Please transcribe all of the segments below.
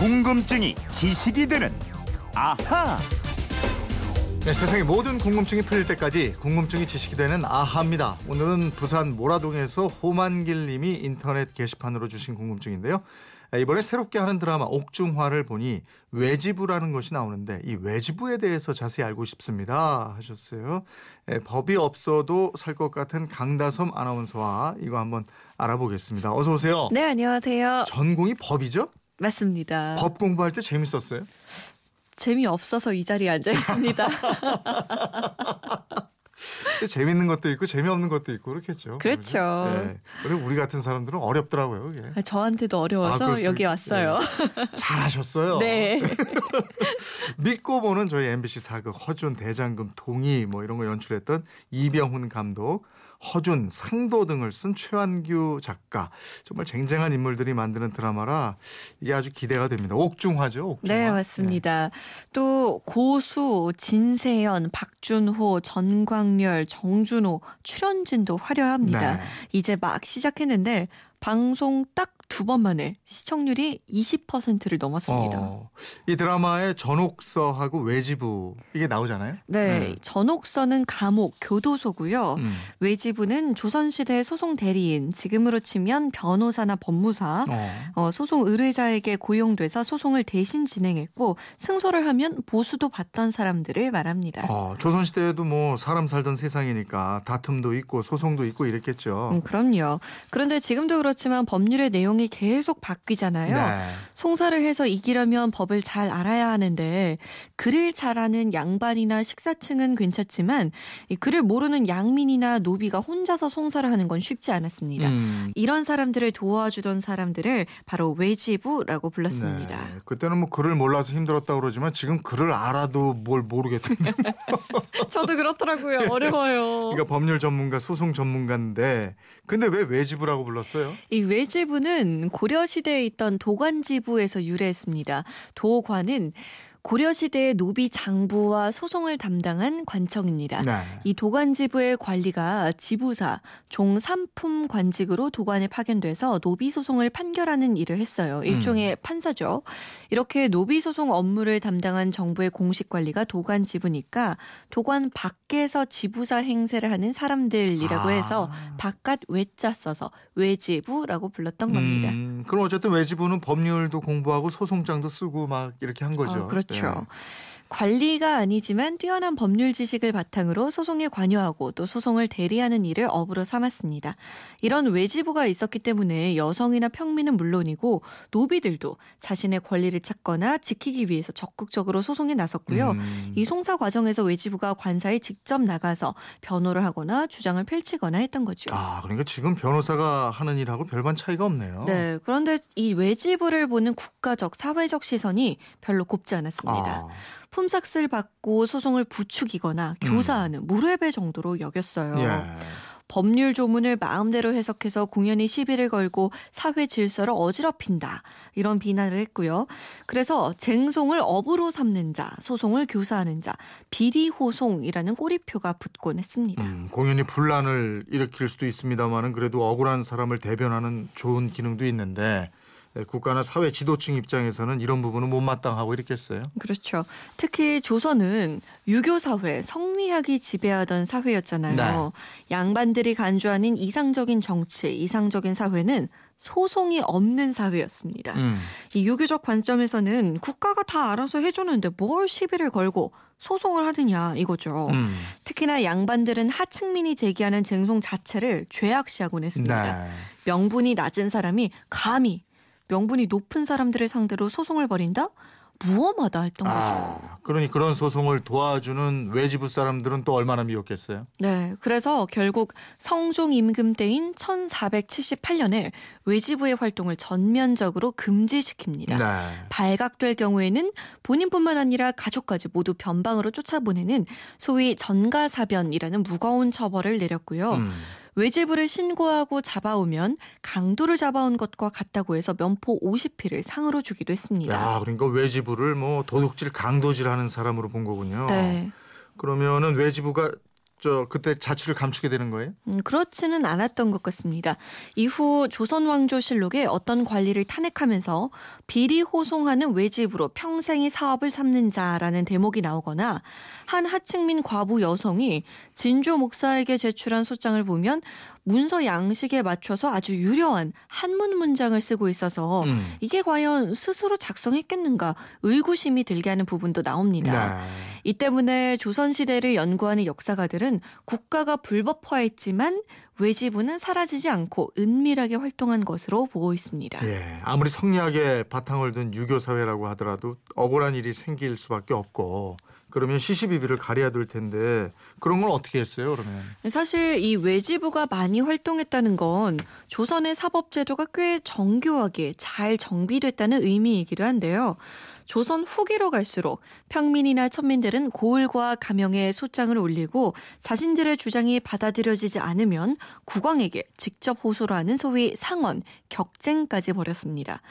궁금증이 지식이 되는 아하. 네, 세상의 모든 궁금증이 풀릴 때까지 궁금증이 지식이 되는 아하입니다. 오늘은 부산 모라동에서 호만길 님이 인터넷 게시판으로 주신 궁금증인데요. 이번에 새롭게 하는 드라마 옥중화를 보니 외지부라는 것이 나오는데 이 외지부에 대해서 자세히 알고 싶습니다 하셨어요. 예, 법이 없어도 살 것 같은 강다솜 아나운서와 이거 한번 알아보겠습니다. 어서 오세요. 네, 안녕하세요. 전공이 법이죠? 맞습니다. 법 공부할 때 재밌었어요? 재미없어서 이 자리에 앉아 있습니다. 재밌는 것도 있고 재미없는 것도 있고 그렇겠죠. 그렇죠. 네. 그리고 우리 같은 사람들은 어렵더라고요. 아, 저한테도 어려워서 아, 여기 왔어요. 네. 잘하셨어요. 네. 믿고 보는 저희 MBC 사극 허준 대장금 동의 뭐 이런 거 연출했던 이병훈 감독 허준, 상도 등을 쓴 최완규 작가 정말 쟁쟁한 인물들이 만드는 드라마라 이게 아주 기대가 됩니다. 옥중화죠. 옥중화. 네, 맞습니다. 네. 또 고수, 진세연, 박준호, 전광렬, 정준호 출연진도 화려합니다. 네. 이제 막 시작했는데 방송 딱 두 번 만에 시청률이 20%를 넘었습니다. 어, 이 드라마에 전옥서하고 외지부 이게 나오잖아요. 네, 음. 전옥서는 감옥, 교도소고요. 음. 외지부는 조선시대 소송 대리인, 지금으로 치면 변호사나 법무사, 어. 어, 소송 의뢰자에게 고용돼서 소송을 대신 진행했고 승소를 하면 보수도 받던 사람들을 말합니다. 어, 조선시대에도 뭐 사람 살던 세상이니까 다툼도 있고 소송도 있고 이랬겠죠. 음, 그럼요. 그런데 지금도 그렇 지만 법률의 내용이 계속 바뀌잖아요. 네. 송사를 해서 이기려면 법을 잘 알아야 하는데 글을 잘하는 양반이나 식사층은 괜찮지만 이 글을 모르는 양민이나 노비가 혼자서 송사를 하는 건 쉽지 않았습니다. 음. 이런 사람들을 도와주던 사람들을 바로 외지부라고 불렀습니다. 네. 그때는 뭐 글을 몰라서 힘들었다 고 그러지만 지금 글을 알아도 뭘 모르겠던데. 저도 그렇더라고요. 어려워요. 그러니까 법률 전문가, 소송 전문가인데 근데 왜 외지부라고 불렀어요? 이 외지부는 고려 시대에 있던 도관지부에서 유래했습니다. 도관은 고려시대의 노비 장부와 소송을 담당한 관청입니다. 네. 이 도관지부의 관리가 지부사, 종삼품 관직으로 도관에 파견돼서 노비 소송을 판결하는 일을 했어요. 일종의 음. 판사죠. 이렇게 노비 소송 업무를 담당한 정부의 공식 관리가 도관지부니까 도관 밖에서 지부사 행세를 하는 사람들이라고 아. 해서 바깥 외자 써서 외지부라고 불렀던 겁니다. 음, 그럼 어쨌든 외지부는 법률도 공부하고 소송장도 쓰고 막 이렇게 한 거죠. 아, 그렇죠. 그렇죠. 네. 관리가 아니지만 뛰어난 법률 지식을 바탕으로 소송에 관여하고 또 소송을 대리하는 일을 업으로 삼았습니다. 이런 외지부가 있었기 때문에 여성이나 평민은 물론이고 노비들도 자신의 권리를 찾거나 지키기 위해서 적극적으로 소송에 나섰고요. 음. 이 송사 과정에서 외지부가 관사에 직접 나가서 변호를 하거나 주장을 펼치거나 했던 거죠. 아, 그러니까 지금 변호사가 하는 일하고 별반 차이가 없네요. 네. 그런데 이 외지부를 보는 국가적, 사회적 시선이 별로 곱지 않았습니다. 아. 품삯을 받고 소송을 부추기거나 음. 교사하는 음. 무례배 정도로 여겼어요. 예. 법률 조문을 마음대로 해석해서 공연히 시비를 걸고 사회 질서를 어지럽힌다. 이런 비난을 했고요. 그래서 쟁송을 업으로 삼는 자, 소송을 교사하는 자, 비리호송이라는 꼬리표가 붙곤 했습니다. 음, 공연히 분란을 일으킬 수도 있습니다만은 그래도 억울한 사람을 대변하는 좋은 기능도 있는데 네, 국가나 사회 지도층 입장에서는 이런 부분은 못마땅하고 이랬겠어요. 그렇죠. 특히 조선은 유교 사회, 성리학이 지배하던 사회였잖아요. 네. 양반들이 간주하는 이상적인 정치, 이상적인 사회는 소송이 없는 사회였습니다. 음. 이 유교적 관점에서는 국가가 다 알아서 해주는데 뭘 시비를 걸고 소송을 하느냐 이거죠. 음. 특히나 양반들은 하층민이 제기하는 쟁송 자체를 죄악시하곤 했습니다. 네. 명분이 낮은 사람이 감히 명분이 높은 사람들을 상대로 소송을 벌인다? 무엄하다 했던 아, 거죠. 그러니 그런 소송을 도와주는 외지부 사람들은 또 얼마나 미웠겠어요? 네. 그래서 결국 성종 임금 때인 1478년에 외지부의 활동을 전면적으로 금지시킵니다. 네. 발각될 경우에는 본인뿐만 아니라 가족까지 모두 변방으로 쫓아보내는 소위 전가사변이라는 무거운 처벌을 내렸고요. 음. 외지부를 신고하고 잡아오면 강도를 잡아온 것과 같다고 해서 면포 50피를 상으로 주기도 했습니다. 야, 그러니까 외지부를 뭐 도둑질, 강도질하는 사람으로 본 거군요. 네. 그러면은 외지부가 저 그때 자취를 감추게 되는 거예요? 음, 그렇지는 않았던 것 같습니다. 이후 조선 왕조실록에 어떤 관리를 탄핵하면서 비리 호송하는 외집으로 평생의 사업을 삼는 자라는 대목이 나오거나 한 하층민 과부 여성이 진조 목사에게 제출한 소장을 보면 문서 양식에 맞춰서 아주 유려한 한문 문장을 쓰고 있어서 음. 이게 과연 스스로 작성했겠는가 의구심이 들게 하는 부분도 나옵니다. 네. 이 때문에 조선시대를 연구하는 역사가들은 국가가 불법화했지만 외지부는 사라지지 않고 은밀하게 활동한 것으로 보고 있습니다. 예, 아무리 성리학에 바탕을 둔 유교 사회라고 하더라도 억울한 일이 생길 수밖에 없고 그러면 시시비비를 가려야 될 텐데 그런 건 어떻게 했어요 그러면? 사실 이 외지부가 많이 활동했다는 건 조선의 사법제도가 꽤 정교하게 잘 정비됐다는 의미이기도 한데요. 조선 후기로 갈수록 평민이나 천민들은 고을과 가명에 소장을 올리고 자신들의 주장이 받아들여지지 않으면 국왕에게 직접 호소를 하는 소위 상언, 격쟁까지 벌였습니다.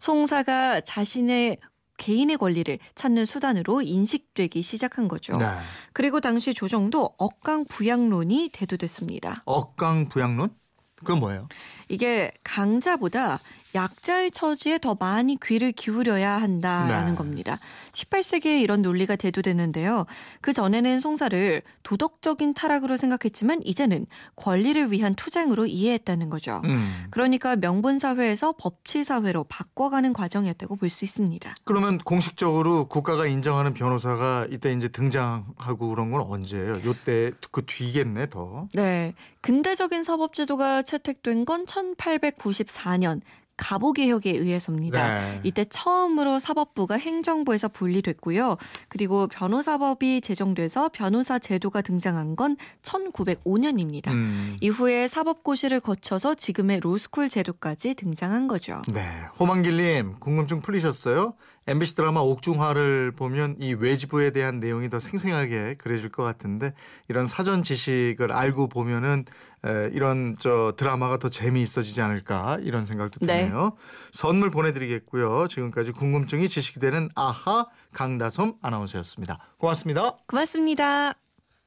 송사가 자신의 개인의 권리를 찾는 수단으로 인식되기 시작한 거죠. 네. 그리고 당시 조정도 억강 부양론이 대두됐습니다. 억강 부양론? 그건 뭐예요? 이게 강자보다 약자의 처지에 더 많이 귀를 기울여야 한다라는 네. 겁니다. 18세기에 이런 논리가 대두되는데요. 그 전에는 송사를 도덕적인 타락으로 생각했지만 이제는 권리를 위한 투쟁으로 이해했다는 거죠. 음. 그러니까 명분 사회에서 법치 사회로 바꿔가는 과정이었다고 볼 수 있습니다. 그러면 공식적으로 국가가 인정하는 변호사가 이때 이제 등장하고 그런 건 언제예요? 요때 그 뒤겠네 더. 네. 근대적인 사법제도가 채택된 건 1894년 가보 개혁에 의해서입니다. 네. 이때 처음으로 사법부가 행정부에서 분리됐고요. 그리고 변호사법이 제정돼서 변호사 제도가 등장한 건 1905년입니다. 음. 이후에 사법고시를 거쳐서 지금의 로스쿨 제도까지 등장한 거죠. 네. 호만길님 궁금증 풀리셨어요? MBC 드라마 옥중화를 보면 이 외지부에 대한 내용이 더 생생하게 그려질 것 같은데 이런 사전 지식을 알고 보면은 에, 이런 저 드라마가 더 재미있어지지 않을까 이런 생각도 네. 드네요. 네. 선물 보내드리겠고요. 지금까지 궁금증이 지식이 되는 아하 강다솜 아나운서였습니다. 고맙습니다. 고맙습니다.